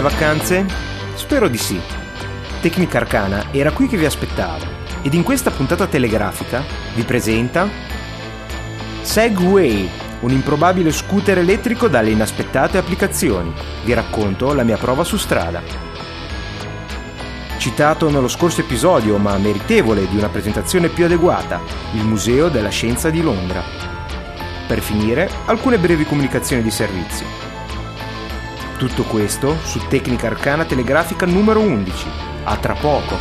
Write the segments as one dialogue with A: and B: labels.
A: vacanze? Spero di sì. Tecnica Arcana era qui che vi aspettava ed in questa puntata telegrafica vi presenta Segway, un improbabile scooter elettrico dalle inaspettate applicazioni. Vi racconto la mia prova su strada. Citato nello scorso episodio, ma meritevole di una presentazione più adeguata, il Museo della Scienza di Londra. Per finire, alcune brevi comunicazioni di servizio. Tutto questo su Tecnica Arcana Telegrafica numero 11. A tra poco.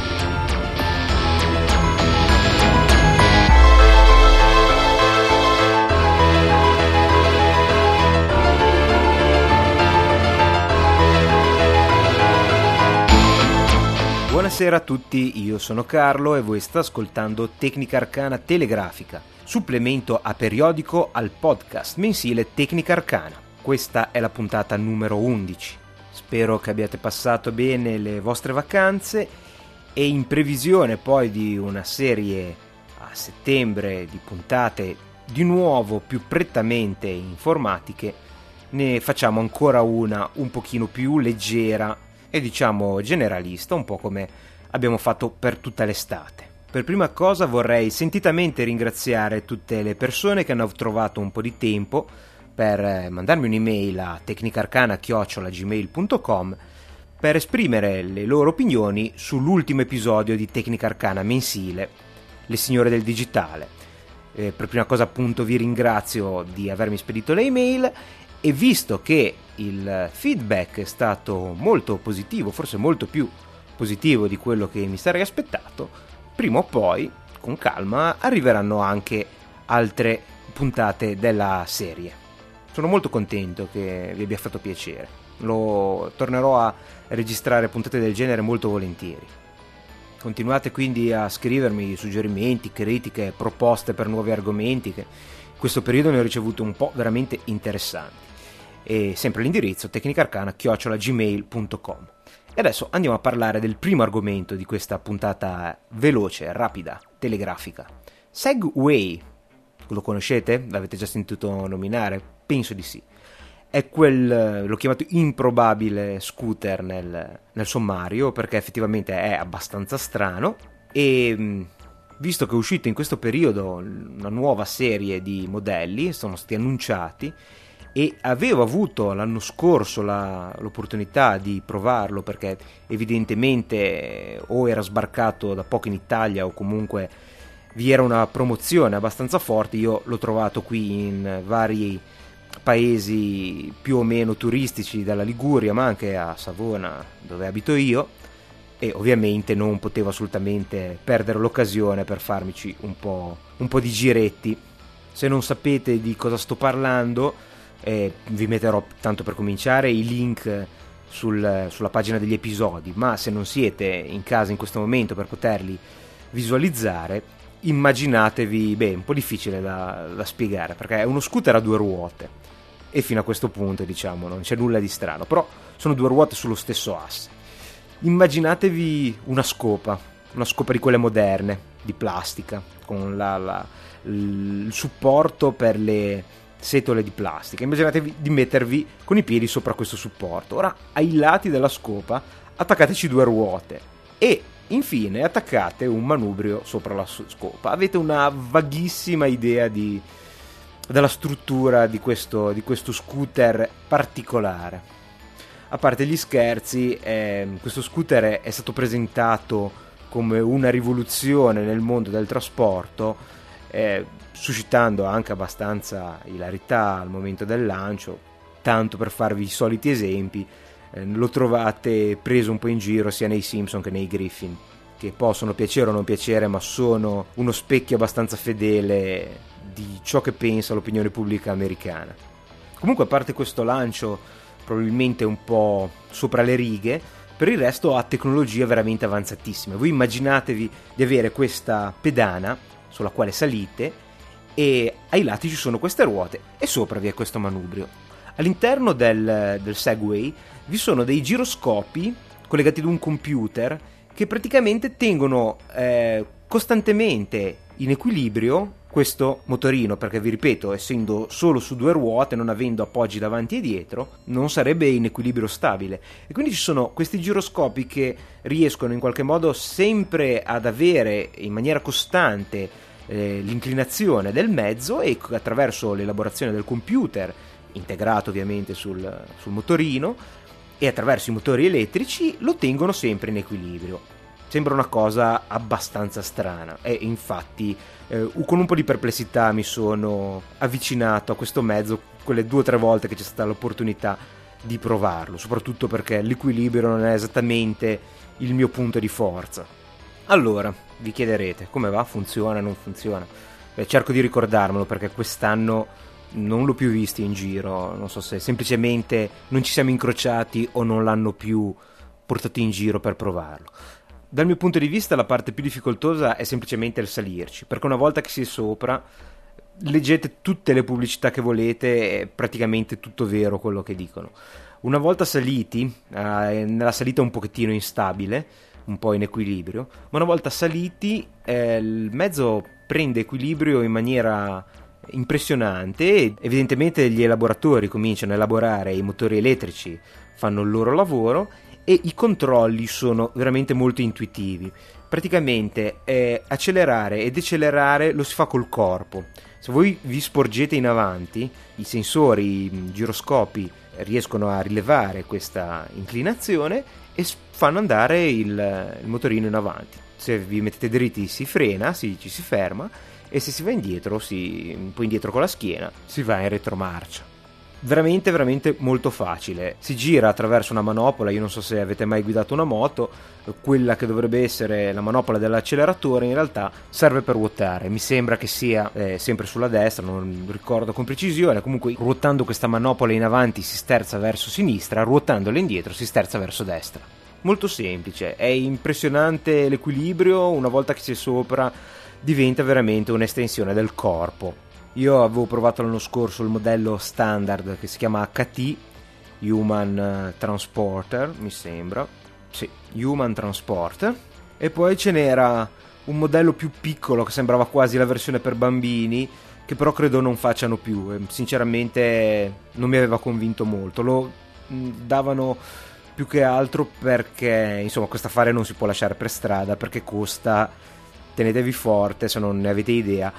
A: Buonasera a tutti, io sono Carlo e voi state ascoltando Tecnica Arcana Telegrafica, supplemento a periodico al podcast mensile Tecnica Arcana. Questa è la puntata numero 11. Spero che abbiate passato bene le vostre vacanze e in previsione poi di una serie a settembre di puntate di nuovo più prettamente informatiche, ne facciamo ancora una un pochino più leggera e diciamo generalista, un po' come abbiamo fatto per tutta l'estate. Per prima cosa vorrei sentitamente ringraziare tutte le persone che hanno trovato un po' di tempo per eh, mandarmi un'email a tecnicarcana-gmail.com per esprimere le loro opinioni sull'ultimo episodio di Tecnica Arcana mensile, Le Signore del Digitale. Eh, per prima cosa appunto vi ringrazio di avermi spedito le email e visto che il feedback è stato molto positivo, forse molto più positivo di quello che mi sarei aspettato, prima o poi, con calma, arriveranno anche altre puntate della serie. Sono molto contento che vi abbia fatto piacere. Lo tornerò a registrare puntate del genere molto volentieri. Continuate quindi a scrivermi suggerimenti, critiche, proposte per nuovi argomenti che in questo periodo ne ho ricevuto un po' veramente interessanti e sempre l'indirizzo tecnicarcana-gmail.com. E adesso andiamo a parlare del primo argomento di questa puntata veloce, rapida, telegrafica. Segway, lo conoscete? L'avete già sentito nominare? Penso di sì. È quel, l'ho chiamato improbabile scooter nel, nel sommario perché effettivamente è abbastanza strano e visto che è uscita in questo periodo una nuova serie di modelli, sono stati annunciati e avevo avuto l'anno scorso la, l'opportunità di provarlo perché evidentemente o era sbarcato da poco in Italia o comunque vi era una promozione abbastanza forte, io l'ho trovato qui in vari paesi più o meno turistici dalla Liguria ma anche a Savona dove abito io e ovviamente non potevo assolutamente perdere l'occasione per farmici un po', un po' di giretti. Se non sapete di cosa sto parlando, eh, vi metterò tanto per cominciare i link sul, sulla pagina degli episodi, ma se non siete in casa in questo momento per poterli visualizzare, immaginatevi, beh, un po' difficile da, da spiegare, perché è uno scooter a due ruote e fino a questo punto diciamo non c'è nulla di strano, però sono due ruote sullo stesso asse. Immaginatevi una scopa, una scopa di quelle moderne, di plastica, con la, la, il supporto per le, setole di plastica. Immaginatevi di mettervi con i piedi sopra questo supporto. Ora, ai lati della scopa attaccateci due ruote e infine attaccate un manubrio sopra la scopa. Avete una vaghissima idea di, della struttura di questo, di questo scooter particolare. A parte gli scherzi, eh, questo scooter è stato presentato come una rivoluzione nel mondo del trasporto. Eh, suscitando anche abbastanza ilarità al momento del lancio, tanto per farvi i soliti esempi, eh, lo trovate preso un po' in giro sia nei Simpson che nei Griffin, che possono piacere o non piacere, ma sono uno specchio abbastanza fedele di ciò che pensa l'opinione pubblica americana. Comunque, a parte questo lancio probabilmente un po' sopra le righe, per il resto ha tecnologie veramente avanzatissime. Voi immaginatevi di avere questa pedana sulla quale salite e ai lati ci sono queste ruote e sopra vi è questo manubrio. All'interno del, del Segway vi sono dei giroscopi collegati ad un computer che praticamente tengono eh, costantemente in equilibrio questo motorino, perché vi ripeto, essendo solo su due ruote, non avendo appoggi davanti e dietro, non sarebbe in equilibrio stabile. E quindi ci sono questi giroscopi che riescono in qualche modo sempre ad avere in maniera costante eh, l'inclinazione del mezzo e attraverso l'elaborazione del computer, integrato ovviamente sul, sul motorino, e attraverso i motori elettrici lo tengono sempre in equilibrio. Sembra una cosa abbastanza strana e infatti eh, con un po' di perplessità mi sono avvicinato a questo mezzo quelle due o tre volte che c'è stata l'opportunità di provarlo, soprattutto perché l'equilibrio non è esattamente il mio punto di forza. Allora, vi chiederete come va? Funziona? Non funziona? Beh, cerco di ricordarmelo perché quest'anno non l'ho più visto in giro, non so se semplicemente non ci siamo incrociati o non l'hanno più portato in giro per provarlo. Dal mio punto di vista la parte più difficoltosa è semplicemente il salirci, perché una volta che si è sopra leggete tutte le pubblicità che volete, è praticamente tutto vero quello che dicono. Una volta saliti, eh, nella salita un pochettino instabile, un po' in equilibrio, ma una volta saliti eh, il mezzo prende equilibrio in maniera impressionante e evidentemente gli elaboratori cominciano a elaborare i motori elettrici, fanno il loro lavoro e i controlli sono veramente molto intuitivi. Praticamente eh, accelerare e decelerare lo si fa col corpo. Se voi vi sporgete in avanti, i sensori, i giroscopi riescono a rilevare questa inclinazione e fanno andare il, il motorino in avanti. Se vi mettete dritti si frena, si, ci si ferma e se si va indietro, si, un po' indietro con la schiena, si va in retromarcia veramente veramente molto facile. Si gira attraverso una manopola io non so se avete mai guidato una moto quella che dovrebbe essere la manopola dell'acceleratore in realtà serve per ruotare. Mi sembra che sia eh, sempre sulla destra non ricordo con precisione. Comunque ruotando questa manopola in avanti si sterza verso sinistra ruotandola indietro si sterza verso destra. Molto semplice è impressionante l'equilibrio una volta che si è sopra diventa veramente un'estensione del corpo io avevo provato l'anno scorso il modello standard che si chiama HT, Human eh, Transporter, mi sembra. Sì, Human Transporter. E poi ce n'era un modello più piccolo che sembrava quasi la versione per bambini, che però credo non facciano più. Sinceramente non mi aveva convinto molto. Lo mm, davano più che altro perché insomma questo affare non si può lasciare per strada perché costa tenetevi forte se non ne avete idea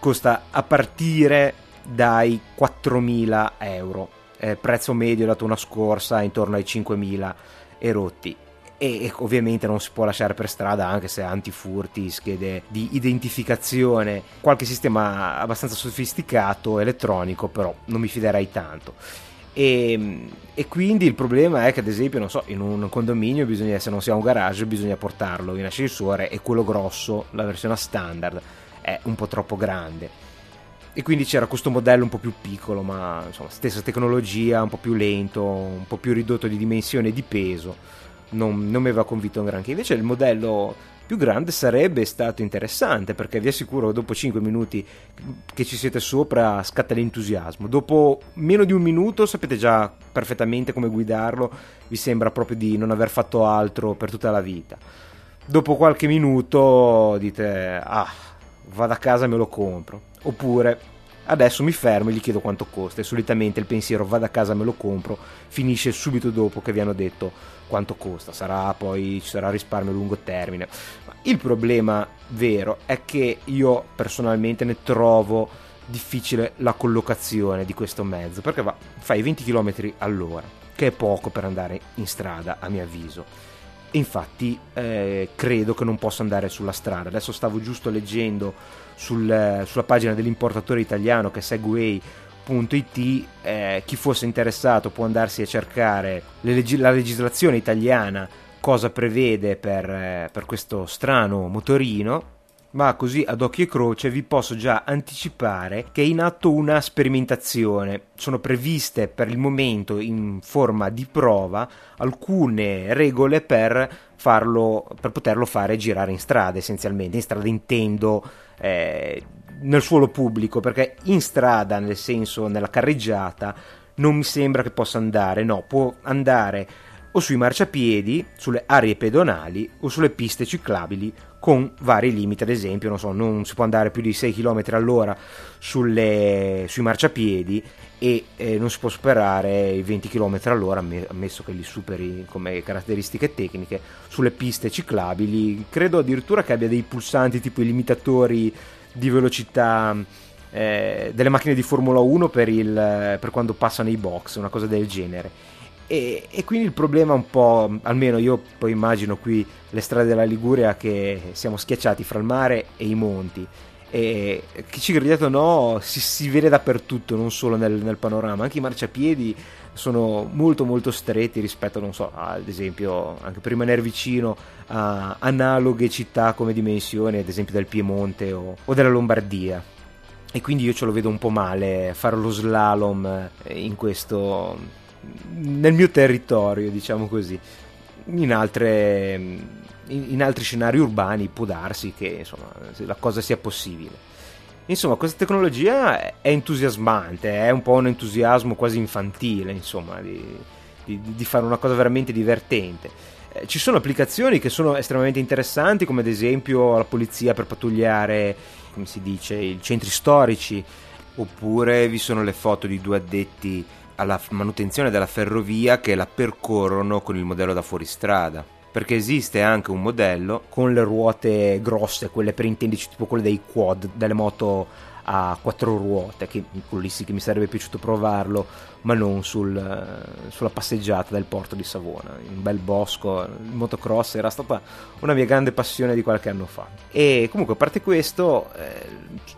A: costa a partire dai 4.000 euro, eh, prezzo medio dato una scorsa intorno ai 5.000 e rotti. E ovviamente non si può lasciare per strada anche se antifurti, schede di identificazione, qualche sistema abbastanza sofisticato elettronico, però non mi fiderei tanto. E, e, quindi il problema è che ad esempio non so in un condominio bisogna se non si ha un garage bisogna portarlo in ascensore e quello grosso la versione standard è un po' troppo grande. E quindi c'era questo modello un po' più piccolo, ma insomma, stessa tecnologia, un po' più lento, un po' più ridotto di dimensione e di peso. Non, non mi aveva convinto granché. Invece il modello più grande sarebbe stato interessante perché vi assicuro dopo 5 minuti che ci siete sopra scatta l'entusiasmo. Dopo meno di un minuto sapete già perfettamente come guidarlo, vi sembra proprio di non aver fatto altro per tutta la vita. Dopo qualche minuto dite ah vado a casa e me lo compro. Oppure adesso mi fermo e gli chiedo quanto costa e solitamente il pensiero vado a casa e me lo compro finisce subito dopo che vi hanno detto quanto costa. Sarà poi ci sarà risparmio a lungo termine. Ma il problema vero è che io personalmente ne trovo difficile la collocazione di questo mezzo perché va, fai 20 km all'ora, che è poco per andare in strada a mio avviso infatti eh, credo che non possa andare sulla strada. Adesso stavo giusto leggendo sul, sulla pagina dell'importatore italiano che è segway.it, eh, chi fosse interessato può andarsi a cercare leg- la legislazione italiana, cosa prevede per, eh, per questo strano motorino ma così ad occhio e croce vi posso già anticipare che è in atto una sperimentazione. Sono previste per il momento in forma di prova alcune regole per farlo per poterlo fare girare in strada essenzialmente. In strada intendo eh, nel suolo pubblico, perché in strada, nel senso nella carreggiata, non mi sembra che possa andare, no, può andare o sui marciapiedi, sulle aree pedonali o sulle piste ciclabili con vari limiti, ad esempio, non, so, non si può andare più di 6 km all'ora sulle, sui marciapiedi e eh, non si può superare i 20 km all'ora, ammesso che li superi come caratteristiche tecniche, sulle piste ciclabili. Credo addirittura che abbia dei pulsanti tipo i limitatori di velocità eh, delle macchine di Formula 1 per, il, per quando passano i box, una cosa del genere. E, e, quindi il problema un po', almeno io poi immagino qui le strade della Liguria che siamo schiacciati fra il mare e i monti. E chi ci credete o no si, si, vede dappertutto, non solo nel, nel, panorama, anche i marciapiedi sono molto molto stretti rispetto, non so, ad esempio, anche per rimanere vicino a analoghe città come dimensioni, ad esempio del Piemonte o, o della Lombardia. E quindi io ce lo vedo un po' male fare lo slalom in questo nel mio territorio diciamo così in, altre, in, altri scenari urbani può darsi che insomma, la cosa sia possibile insomma questa tecnologia è entusiasmante è un po' un entusiasmo quasi infantile insomma di, di, di fare una cosa veramente divertente eh, ci sono applicazioni che sono estremamente interessanti come ad esempio la polizia per pattugliare come si dice, i centri storici. Oppure vi sono le foto di due addetti alla manutenzione della ferrovia che la percorrono con il modello da fuoristrada. Perché esiste anche un modello con le ruote grosse, quelle per intenderci tipo quelle dei quad, delle moto a quattro ruote, che lì sì che mi sarebbe piaciuto provarlo, ma non sul, sulla passeggiata del porto di Savona, in un bel bosco, il motocross era stata una mia grande passione di qualche anno fa. E comunque a parte questo eh,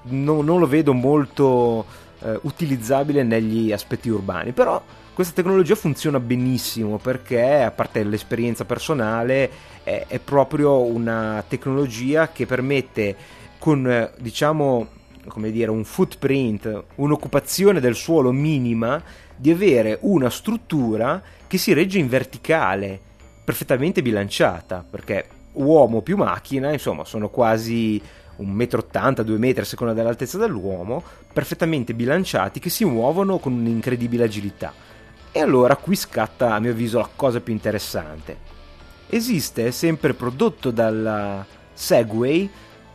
A: no, non lo vedo molto eh, utilizzabile negli aspetti urbani, però questa tecnologia funziona benissimo perché a parte l'esperienza personale è, è proprio una tecnologia che permette con eh, diciamo come dire, un footprint, un'occupazione del suolo minima, di avere una struttura che si regge in verticale, perfettamente bilanciata, perché uomo più macchina, insomma, sono quasi 1,80 m, 2 m a seconda dell'altezza dell'uomo, perfettamente bilanciati, che si muovono con un'incredibile agilità. E allora qui scatta, a mio avviso, la cosa più interessante. Esiste, sempre prodotto dalla Segway,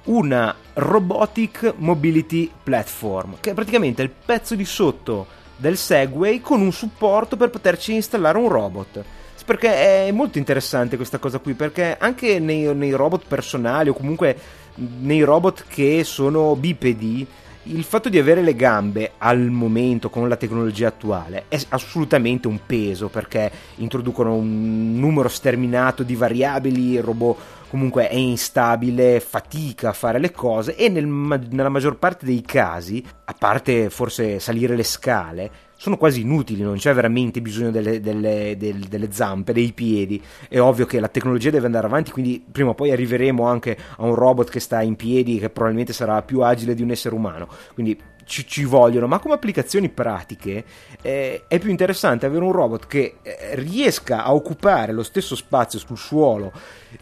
A: una Robotic Mobility Platform, che è praticamente il pezzo di sotto del Segway con un supporto per poterci installare un robot. Perché è molto interessante questa cosa qui, perché anche nei, nei robot personali o comunque nei robot che sono bipedi, il fatto di avere le gambe al momento con la tecnologia attuale è assolutamente un peso perché introducono un numero sterminato di variabili, il robot comunque è instabile, fatica a fare le cose e nel, nella maggior parte dei casi, a parte forse salire le scale, sono quasi inutili, non c'è veramente bisogno delle, delle, delle, delle, zampe, dei piedi. È ovvio che la tecnologia deve andare avanti, quindi prima o poi arriveremo anche a un robot che sta in piedi, che probabilmente sarà più agile di un essere umano. Quindi ci, ci vogliono, ma come applicazioni pratiche eh, è più interessante avere un robot che eh, riesca a occupare lo stesso spazio sul suolo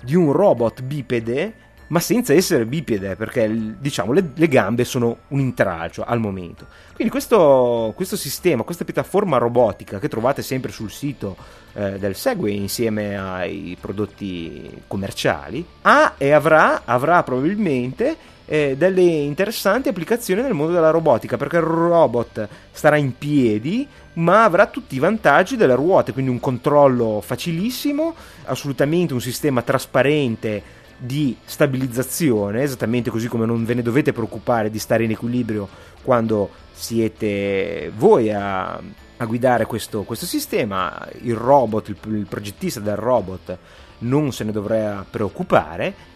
A: di un robot bipede ma senza essere bipede, perché diciamo le, le, gambe sono un intralcio al momento. Quindi questo, questo, sistema, questa piattaforma robotica che trovate sempre sul sito eh, del Segway insieme ai prodotti commerciali, ha e avrà, avrà probabilmente eh, delle interessanti applicazioni nel mondo della robotica, perché il robot starà in piedi, ma avrà tutti i vantaggi delle ruote, quindi un controllo facilissimo, assolutamente un sistema trasparente di stabilizzazione, esattamente così come non ve ne dovete preoccupare di stare in equilibrio quando siete voi a, a guidare questo, questo, sistema, il robot, il, il progettista del robot non se ne dovrà preoccupare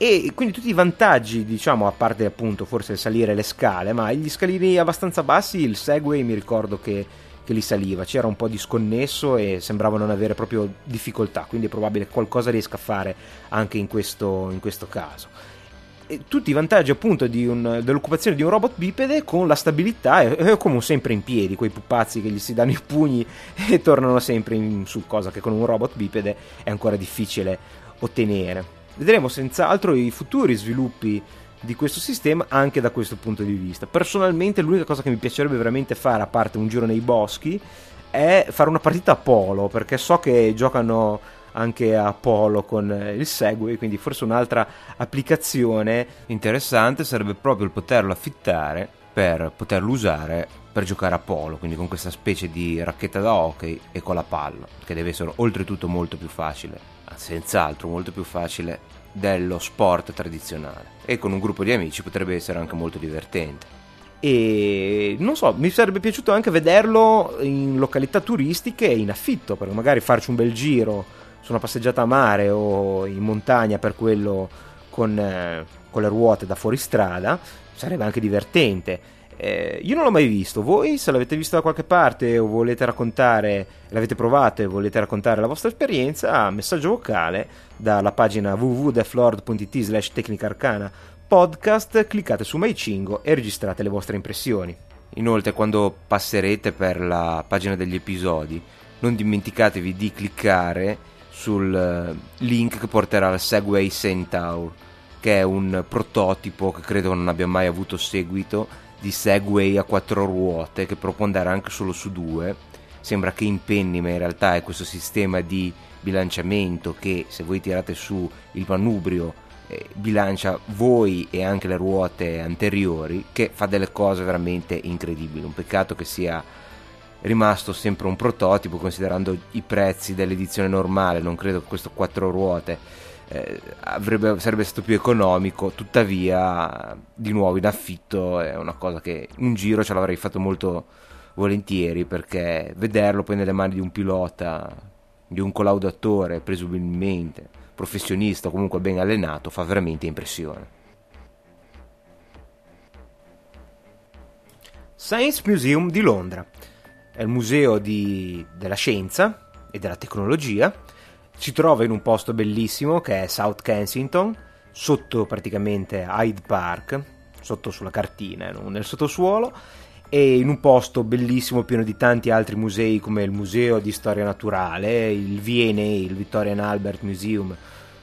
A: e quindi tutti i vantaggi, diciamo, a parte appunto forse salire le scale, ma gli scalini abbastanza bassi, il Segway mi ricordo che, che li saliva, c'era un po' di sconnesso e sembrava non avere proprio difficoltà, quindi è probabile che qualcosa riesca a fare anche in questo, in questo caso. E tutti i vantaggi appunto un, dell'occupazione di un robot bipede con la stabilità e, come sempre in piedi, quei pupazzi che gli si danno i pugni e tornano sempre in su, cosa che con un robot bipede è ancora difficile ottenere vedremo senz'altro i futuri sviluppi di questo sistema anche da questo punto di vista. Personalmente l'unica cosa che mi piacerebbe veramente fare, a parte un giro nei boschi, è fare una partita a polo, perché so che giocano anche a Polo con il Segway, quindi forse un'altra applicazione
B: interessante sarebbe proprio il poterlo affittare per poterlo usare per giocare a polo, quindi con questa specie di racchetta da hockey e con la palla, che deve essere oltretutto molto più facile, senz'altro molto più facile dello sport tradizionale. E con un gruppo di amici potrebbe essere anche molto divertente.
A: E non so, mi sarebbe piaciuto anche vederlo in località turistiche in affitto, per magari farci un bel giro su una passeggiata a mare o in montagna per quello con, eh, con le ruote da fuoristrada, sarebbe anche divertente. Eh, io non l'ho mai visto, voi se l'avete visto da qualche parte o volete raccontare, l'avete provato e volete raccontare la vostra esperienza, messaggio vocale dalla pagina www.deflord.it slash tecnicarcana podcast, cliccate su MyCingo e registrate le vostre impressioni.
B: Inoltre quando passerete per la pagina degli episodi non dimenticatevi di cliccare sul eh, link che porterà al Segway Centaur che è un prototipo che credo non abbia mai avuto seguito di Segway a quattro ruote che può andare anche solo su due. Sembra che impenni, ma in realtà è questo sistema di bilanciamento che se voi tirate su il manubrio eh, bilancia voi e anche le ruote anteriori che fa delle cose veramente incredibili. Un peccato che sia rimasto sempre un prototipo considerando i prezzi dell'edizione normale, non credo che questo quattro ruote eh, avrebbe, sarebbe stato più economico, tuttavia di nuovo in affitto è una cosa che un giro ce l'avrei fatto molto volentieri perché vederlo poi nelle mani di un pilota, di un collaudatore presumibilmente professionista o comunque ben allenato fa veramente impressione.
A: Science Museum di Londra è il museo di, della scienza e della tecnologia si trova in un posto bellissimo che è South Kensington, sotto praticamente Hyde Park, sotto sulla cartina, nel sottosuolo, e in un posto bellissimo pieno di tanti altri musei come il Museo di Storia Naturale, il VNA, il Victorian Albert Museum,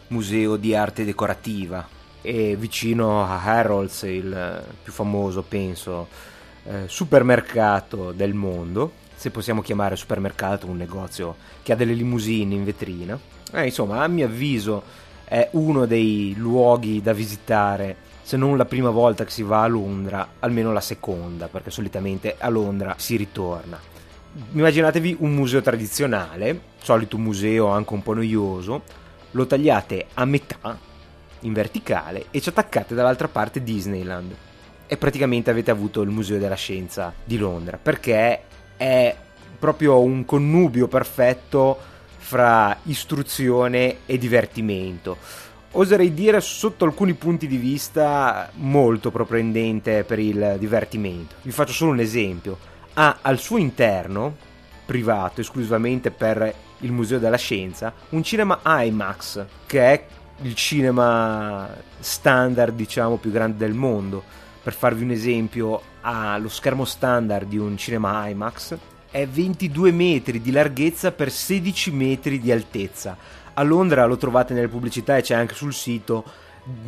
A: museo di arte decorativa, e vicino a Harrods, il più famoso, penso, eh, supermercato del mondo, se possiamo chiamare supermercato un negozio che ha delle limousine in vetrina. Eh, insomma, a mio avviso è uno dei luoghi da visitare, se non la prima volta che si va a Londra, almeno la seconda, perché solitamente a Londra si ritorna. Immaginatevi un museo tradizionale, solito museo anche un po' noioso, lo tagliate a metà in verticale e ci attaccate dall'altra parte Disneyland e praticamente avete avuto il Museo della Scienza di Londra perché è proprio un connubio perfetto fra istruzione e divertimento. Oserei dire sotto alcuni punti di vista molto proprendente per il divertimento. Vi faccio solo un esempio. Ha al suo interno, privato esclusivamente per il Museo della Scienza, un cinema IMAX, che è il cinema standard, diciamo, più grande del mondo. Per farvi un esempio, ha lo schermo standard di un cinema IMAX è 22 metri di larghezza per 16 metri di altezza. A Londra lo trovate nelle pubblicità e c'è anche sul sito.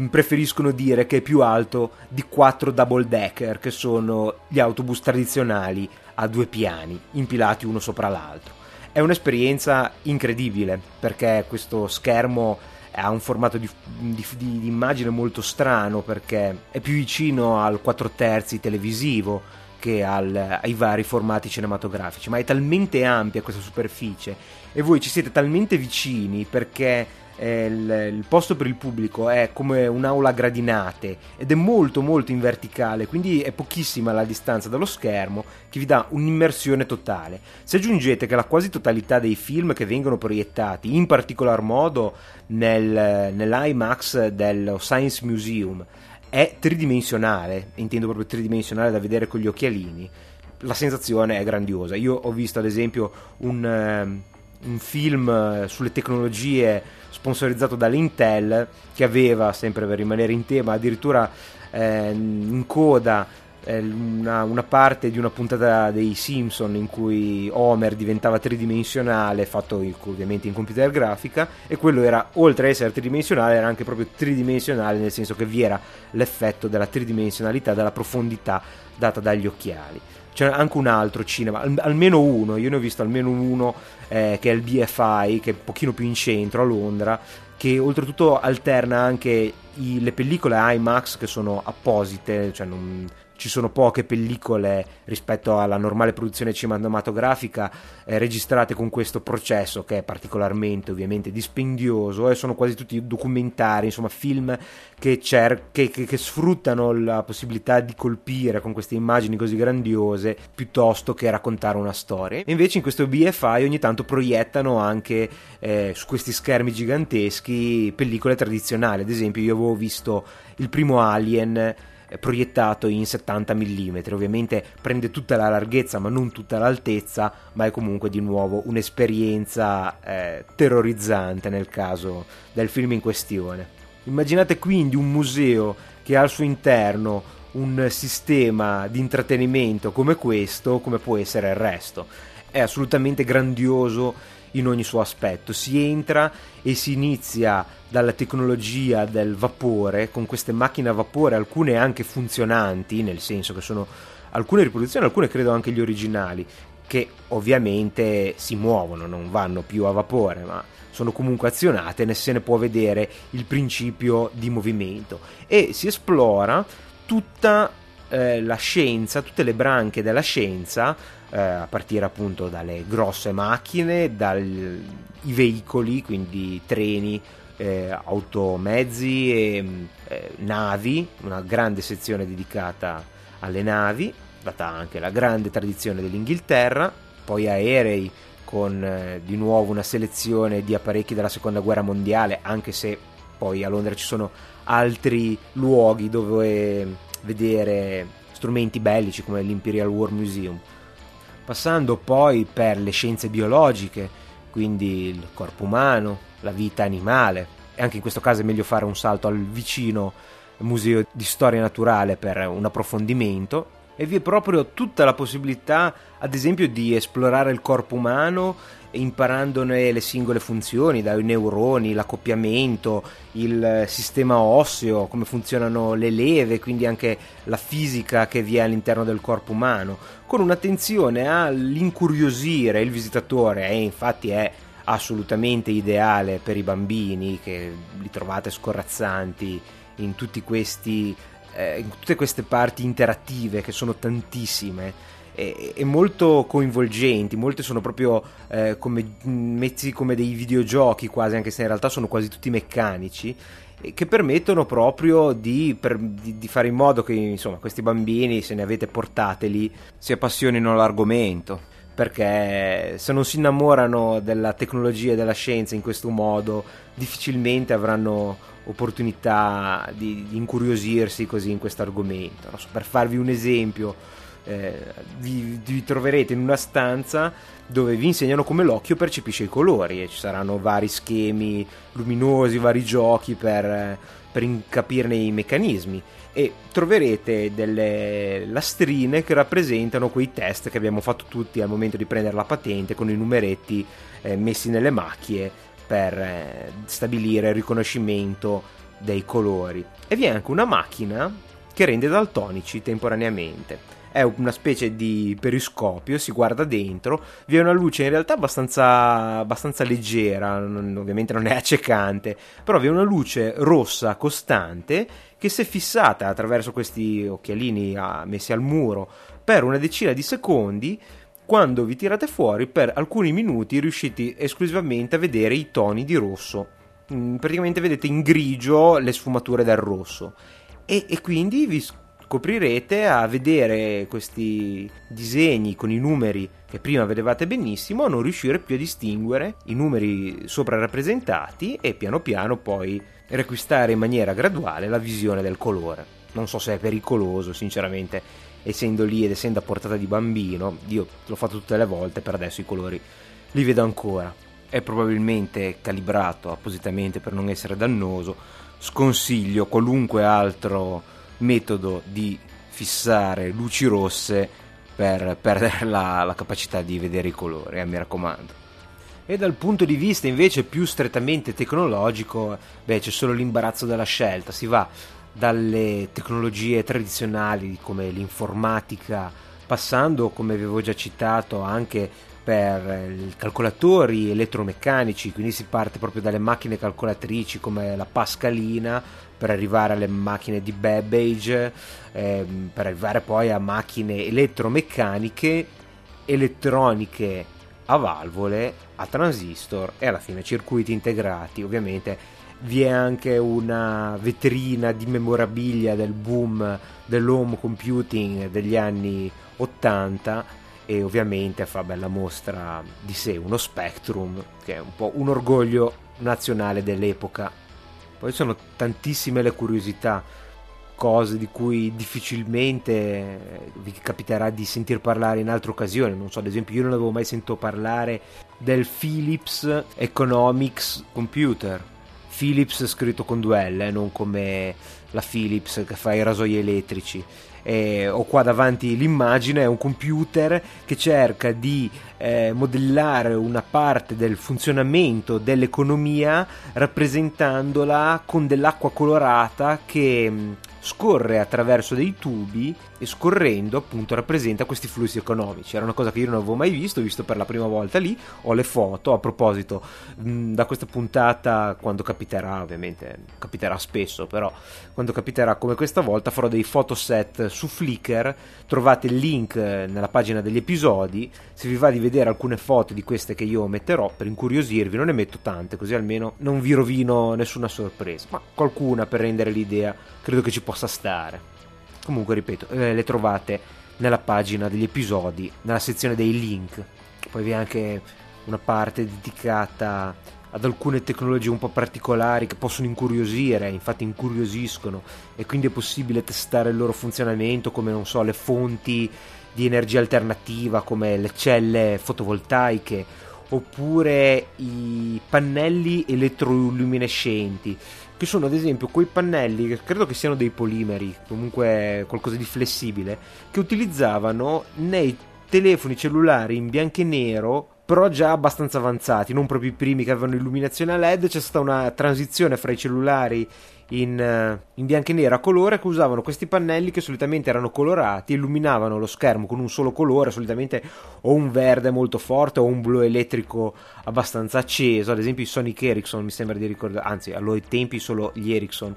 A: Preferiscono dire che è più alto di 4 double decker, che sono gli autobus tradizionali a due piani, impilati uno sopra l'altro. È un'esperienza incredibile perché questo schermo ha un formato di, di, di, immagine molto strano perché è più vicino al 4 terzi televisivo che al, ai vari formati cinematografici, ma è talmente ampia questa superficie. E voi ci siete talmente vicini perché eh, il, il, posto per il pubblico è come un'aula a gradinate ed è molto molto in verticale, quindi è pochissima la distanza dallo schermo che vi dà un'immersione totale. Se aggiungete che la quasi totalità dei film che vengono proiettati, in particolar modo nel, nell'IMAX dello Science Museum, è tridimensionale, intendo proprio tridimensionale da vedere con gli occhialini, la sensazione è grandiosa. Io ho visto ad esempio un, uh, un film eh, sulle tecnologie sponsorizzato dall'Intel che aveva, sempre per rimanere in tema, addirittura eh, in coda una, una, parte di una puntata dei Simpson in cui Homer diventava tridimensionale, fatto ovviamente in computer grafica, e quello era, oltre ad essere tridimensionale, era anche proprio tridimensionale, nel senso che vi era l'effetto della tridimensionalità, della profondità data dagli occhiali. C'è anche un altro cinema, almeno uno, io ne ho visto almeno uno eh, che è il BFI, che è un pochino più in centro a Londra, che oltretutto alterna anche i, le pellicole IMAX che sono apposite, cioè non, ci sono poche pellicole rispetto alla normale produzione cinematografica eh, registrate con questo processo che è particolarmente ovviamente dispendioso e sono quasi tutti documentari, insomma film che, cer- che, che, che sfruttano la possibilità di colpire con queste immagini così grandiose piuttosto che raccontare una storia. Invece in questo BFI ogni tanto proiettano anche eh, su questi schermi giganteschi pellicole tradizionali, ad esempio io avevo visto il primo Alien proiettato in 70 mm. Ovviamente prende tutta la larghezza ma non tutta l'altezza, ma è comunque di nuovo un'esperienza eh, terrorizzante nel caso del film in questione. Immaginate quindi un museo che ha al suo interno un sistema di intrattenimento come questo, come può essere il resto. È assolutamente grandioso in ogni suo aspetto. Si entra e si inizia dalla tecnologia del vapore, con queste macchine a vapore, alcune anche funzionanti, nel senso che sono alcune riproduzioni, alcune credo anche gli originali, che ovviamente si muovono, non vanno più a vapore, ma sono comunque azionate e se ne può vedere il principio di movimento e si esplora tutta eh, la scienza, tutte le branche della scienza eh, a partire appunto dalle grosse macchine, dai veicoli, quindi treni, eh, automezzi e eh, navi, una grande sezione dedicata alle navi, data anche la grande tradizione dell'Inghilterra, poi aerei con eh, di nuovo una selezione di apparecchi della seconda guerra mondiale, anche se poi a Londra ci sono altri luoghi dove vedere strumenti bellici come l'Imperial War Museum. Passando poi per le scienze biologiche, quindi il corpo umano, la vita animale, e anche in questo caso è meglio fare un salto al vicino museo di storia naturale per un approfondimento, e vi è proprio tutta la possibilità, ad esempio, di esplorare il corpo umano imparandone le singole funzioni, dai neuroni, l'accoppiamento, il sistema osseo, come funzionano le leve, quindi anche la fisica che vi è all'interno del corpo umano, con un'attenzione all'incuriosire. Il visitatore e infatti è assolutamente ideale per i bambini che li trovate scorrazzanti in tutti questi eh, tutte queste parti interattive che sono tantissime e, e molto coinvolgenti, molte sono proprio eh, come, messi come dei videogiochi quasi, anche se in realtà sono quasi tutti meccanici che permettono proprio di, per, di, di, fare in modo che insomma, questi bambini, se ne avete portateli, si appassionino all'argomento. Perché se non si innamorano della tecnologia e della scienza in questo modo, difficilmente avranno opportunità di, di incuriosirsi così in questo argomento. So, per farvi un esempio, eh, vi, vi, troverete in una stanza dove vi insegnano come l'occhio percepisce i colori e ci saranno vari schemi luminosi, vari giochi per, per capirne i meccanismi e troverete delle lastrine che rappresentano quei test che abbiamo fatto tutti al momento di prendere la patente con i numeretti eh, messi nelle macchie per eh, stabilire il riconoscimento dei colori. E vi è anche una macchina che rende daltonici temporaneamente è una specie di periscopio, si guarda dentro, vi è una luce in realtà abbastanza, abbastanza leggera, non, ovviamente non è accecante, però vi è una luce rossa costante che se fissata attraverso questi occhialini ah, messi al muro per una decina di secondi, quando vi tirate fuori per alcuni minuti riuscite esclusivamente a vedere i toni di rosso. Mm, praticamente vedete in grigio le sfumature del rosso e, e quindi vi scoprirete a vedere questi disegni con i numeri che prima vedevate benissimo a non riuscire più a distinguere i numeri sopra rappresentati e piano piano poi riacquistare in maniera graduale la visione del colore. Non so se è pericoloso, sinceramente, essendo lì ed essendo a portata di bambino, io l'ho fatto tutte le volte, per adesso i colori li vedo ancora. È probabilmente calibrato appositamente per non essere dannoso. Sconsiglio qualunque altro metodo di
B: fissare luci rosse per perdere la, la capacità di vedere i colori, eh, mi raccomando.
A: E dal punto di vista invece più strettamente tecnologico, beh, c'è solo l'imbarazzo della scelta, si va dalle tecnologie tradizionali come l'informatica, passando, come avevo già citato, anche per calcolatori elettromeccanici, quindi si parte proprio dalle macchine calcolatrici come la Pascalina per arrivare alle macchine di Babbage, ehm, per arrivare poi a macchine elettromeccaniche, elettroniche a valvole, a transistor e alla fine circuiti integrati. Ovviamente vi è anche una vetrina di memorabilia del boom dell'home computing degli anni 80 e ovviamente fa bella mostra di sé uno Spectrum che è un po' un orgoglio nazionale dell'epoca. Poi sono tantissime le curiosità, cose di cui difficilmente vi capiterà di sentir parlare in altre occasioni. Non so, ad esempio, io non avevo mai sentito parlare del Philips Economics Computer. Philips scritto con due L, eh, non come la Philips che fa i rasoi elettrici eh, ho qua davanti l'immagine, è un computer che cerca di eh, modellare una parte del funzionamento dell'economia rappresentandola con dell'acqua colorata che mm, scorre attraverso dei tubi e scorrendo appunto rappresenta questi flussi economici. Era una cosa che io non avevo mai visto, ho visto per la prima volta lì, ho le foto, a proposito mh, da questa puntata quando capiterà, ovviamente capiterà spesso, però quando capiterà come questa volta farò dei fotoset su Flickr, trovate il link nella pagina degli episodi, se vi va di vedere alcune foto di queste che io metterò per incuriosirvi, non ne metto tante, così almeno non vi rovino nessuna sorpresa, ma qualcuna per rendere l'idea credo che ci possa stare. Comunque, ripeto, eh, le trovate nella pagina degli episodi, nella sezione dei link. Poi vi è anche una parte dedicata ad alcune tecnologie un po' particolari che possono incuriosire, infatti incuriosiscono e quindi è possibile testare il loro funzionamento come non so le fonti di energia alternativa come le celle fotovoltaiche oppure i pannelli elettroluminescenti che sono ad esempio quei pannelli che credo che siano dei polimeri, comunque qualcosa di flessibile, che utilizzavano nei telefoni cellulari in bianco e nero però già abbastanza avanzati, non proprio i primi che avevano illuminazione a LED, c'è stata una transizione fra i cellulari in, eh, in, bianco e nero a colore che usavano questi pannelli che solitamente erano colorati, illuminavano lo schermo con un solo colore, solitamente o un verde molto forte o un blu elettrico abbastanza acceso, ad esempio i Sonic Ericsson mi sembra di ricordare, anzi a loro tempi solo gli Ericsson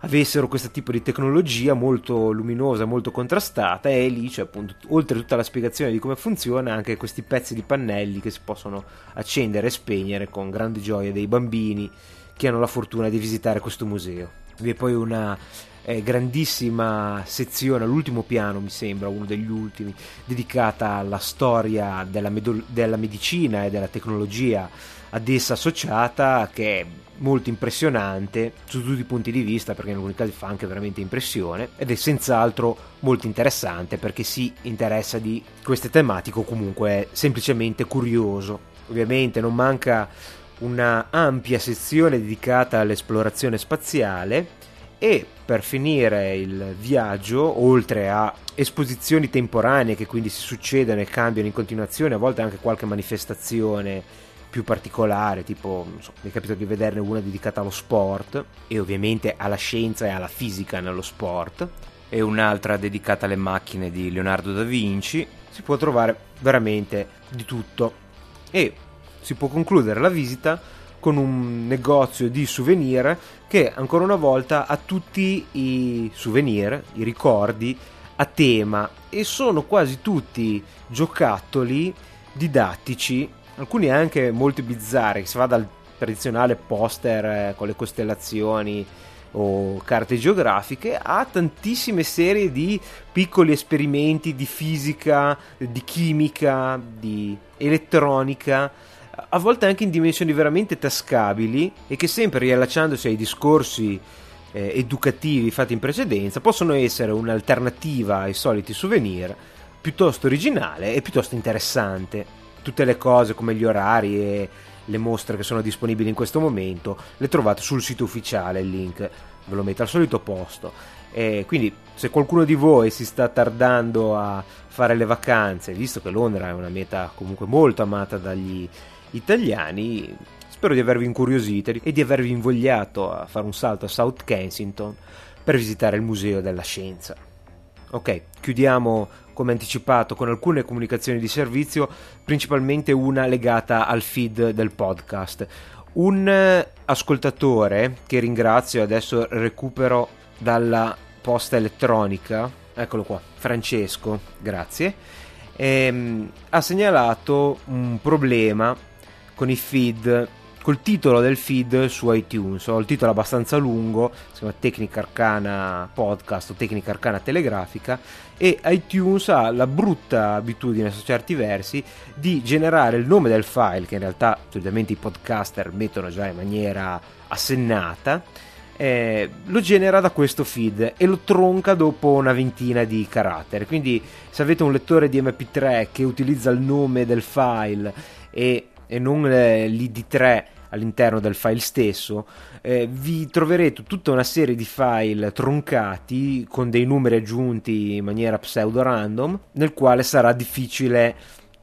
A: avessero questo tipo di tecnologia molto luminosa, molto contrastata e lì c'è appunto, oltre tutta la spiegazione di come funziona, anche questi pezzi di pannelli che si possono accendere e spegnere con grande gioia dei bambini che hanno la fortuna di visitare questo museo. Vi è poi una eh, grandissima sezione all'ultimo piano, mi sembra, uno degli ultimi, dedicata alla storia della, med- della medicina e della tecnologia ad essa associata, che molto impressionante su tutti i punti di vista perché in alcuni casi fa anche veramente impressione ed è senz'altro molto interessante perché si interessa di queste tematiche o comunque è semplicemente curioso. Ovviamente non manca una ampia sezione dedicata all'esplorazione spaziale e per finire il viaggio, oltre a esposizioni temporanee che quindi si succedono e cambiano in continuazione, a volte anche qualche manifestazione più particolare, tipo so, mi è capitato di vederne una dedicata allo sport e ovviamente alla scienza e alla fisica nello sport
B: e un'altra dedicata alle macchine di Leonardo da Vinci,
A: si può trovare veramente di tutto. E si può concludere la visita con un negozio di souvenir che ancora una volta ha tutti i souvenir, i ricordi a tema e sono quasi tutti giocattoli didattici, alcuni anche molto bizzarri, si va dal tradizionale poster eh, con le costellazioni o carte geografiche a tantissime serie di piccoli esperimenti di fisica, di chimica, di elettronica a volte anche in dimensioni veramente tascabili e che sempre riallacciandosi ai discorsi eh, educativi fatti in precedenza possono essere un'alternativa ai soliti souvenir piuttosto originale e piuttosto interessante. Tutte le cose come gli orari e le mostre che sono disponibili in questo momento le trovate sul sito ufficiale, il link ve lo metto al solito posto E quindi se qualcuno di voi si sta tardando a fare le vacanze, visto che Londra è una meta comunque molto amata dagli italiani, spero di avervi incuriosito e di avervi invogliato a fare un salto a South Kensington per visitare il Museo della Scienza. Ok, chiudiamo come anticipato con alcune comunicazioni di servizio, principalmente una legata al feed del podcast. Un eh, ascoltatore che ringrazio, adesso recupero dalla posta elettronica, eccolo qua, Francesco, grazie, ehm, ha segnalato un problema con i feed col titolo del feed su iTunes. Ho il titolo abbastanza lungo, si chiama Tecnica Arcana Podcast o Tecnica Arcana Telegrafica e iTunes ha la brutta abitudine su certi versi di generare il nome del file che in realtà solitamente i podcaster mettono già in maniera assennata eh, lo genera da questo feed e lo tronca dopo una ventina di caratteri quindi se avete un lettore di mp3 che utilizza il nome del file e, e non eh, l'id3 all'interno del file stesso, eh, vi troverete tutta una serie di file troncati con dei numeri aggiunti in maniera pseudo random, nel quale sarà difficile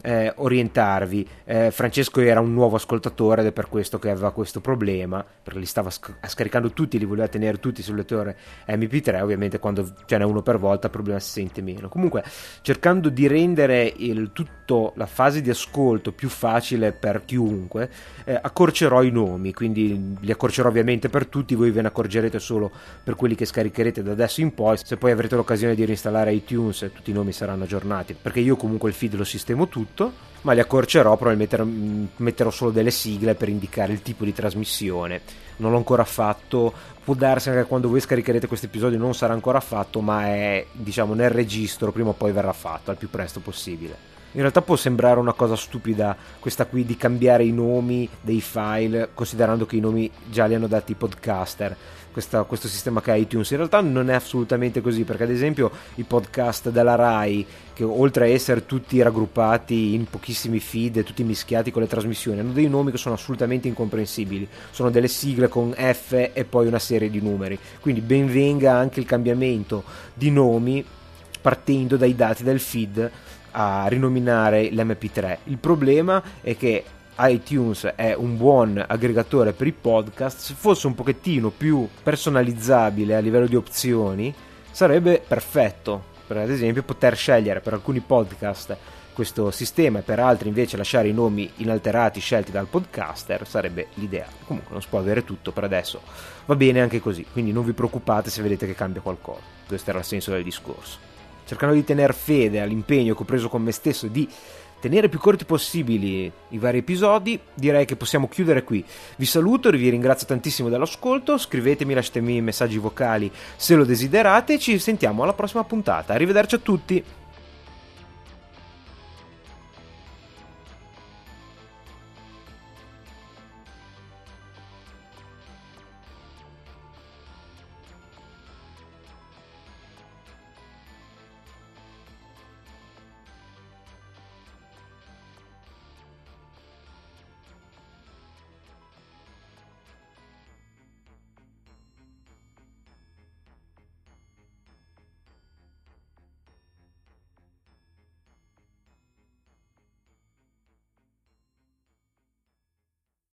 A: eh, orientarvi. Eh, Francesco era un nuovo ascoltatore ed è per questo che aveva questo problema, perché li stava sc- scaricando tutti, li voleva tenere tutti sul lettore MP3, ovviamente quando ce n'è uno per volta il problema si sente meno. Comunque, cercando di rendere il tutto la fase di ascolto più facile per chiunque, eh, accorcerò i nomi, quindi li accorcerò ovviamente per tutti, voi ve ne accorgerete solo per quelli che scaricherete da adesso in poi, se poi avrete l'occasione di reinstallare iTunes tutti i nomi saranno aggiornati, perché io comunque il feed lo sistemo tutto tutto, ma li accorcerò, probabilmente metterò solo delle sigle per indicare il tipo di trasmissione. Non l'ho ancora fatto, può darsi anche quando voi scaricherete questo episodio non sarà ancora fatto, ma è diciamo nel registro, prima o poi verrà fatto al più presto possibile. In realtà può sembrare una cosa stupida questa qui di cambiare i nomi dei file, considerando che i nomi già li hanno dati i podcaster questa, questo sistema che ha iTunes. In realtà non è assolutamente così, perché ad esempio i podcast della RAI, che oltre a essere tutti raggruppati in pochissimi feed tutti mischiati con le trasmissioni, hanno dei nomi che sono assolutamente incomprensibili. Sono delle sigle con F e poi una serie di numeri. Quindi ben venga anche il cambiamento di nomi partendo dai dati del feed a rinominare l'MP3. Il problema è che iTunes è un buon aggregatore per i podcast, se fosse un pochettino più personalizzabile a livello di opzioni, sarebbe perfetto. Per ad esempio poter scegliere per alcuni podcast questo sistema e per altri invece lasciare i nomi inalterati scelti dal podcaster sarebbe l'ideale. Comunque non si può avere tutto per adesso. Va bene anche così, quindi non vi preoccupate se vedete che cambia qualcosa. Questo era il senso del discorso. Cercando di tenere fede all'impegno che ho preso con me stesso di tenere più corti possibili i vari episodi, direi che possiamo chiudere qui. Vi saluto, vi ringrazio tantissimo dell'ascolto, scrivetemi, lasciatemi messaggi vocali se lo desiderate e ci sentiamo alla prossima puntata. Arrivederci a tutti!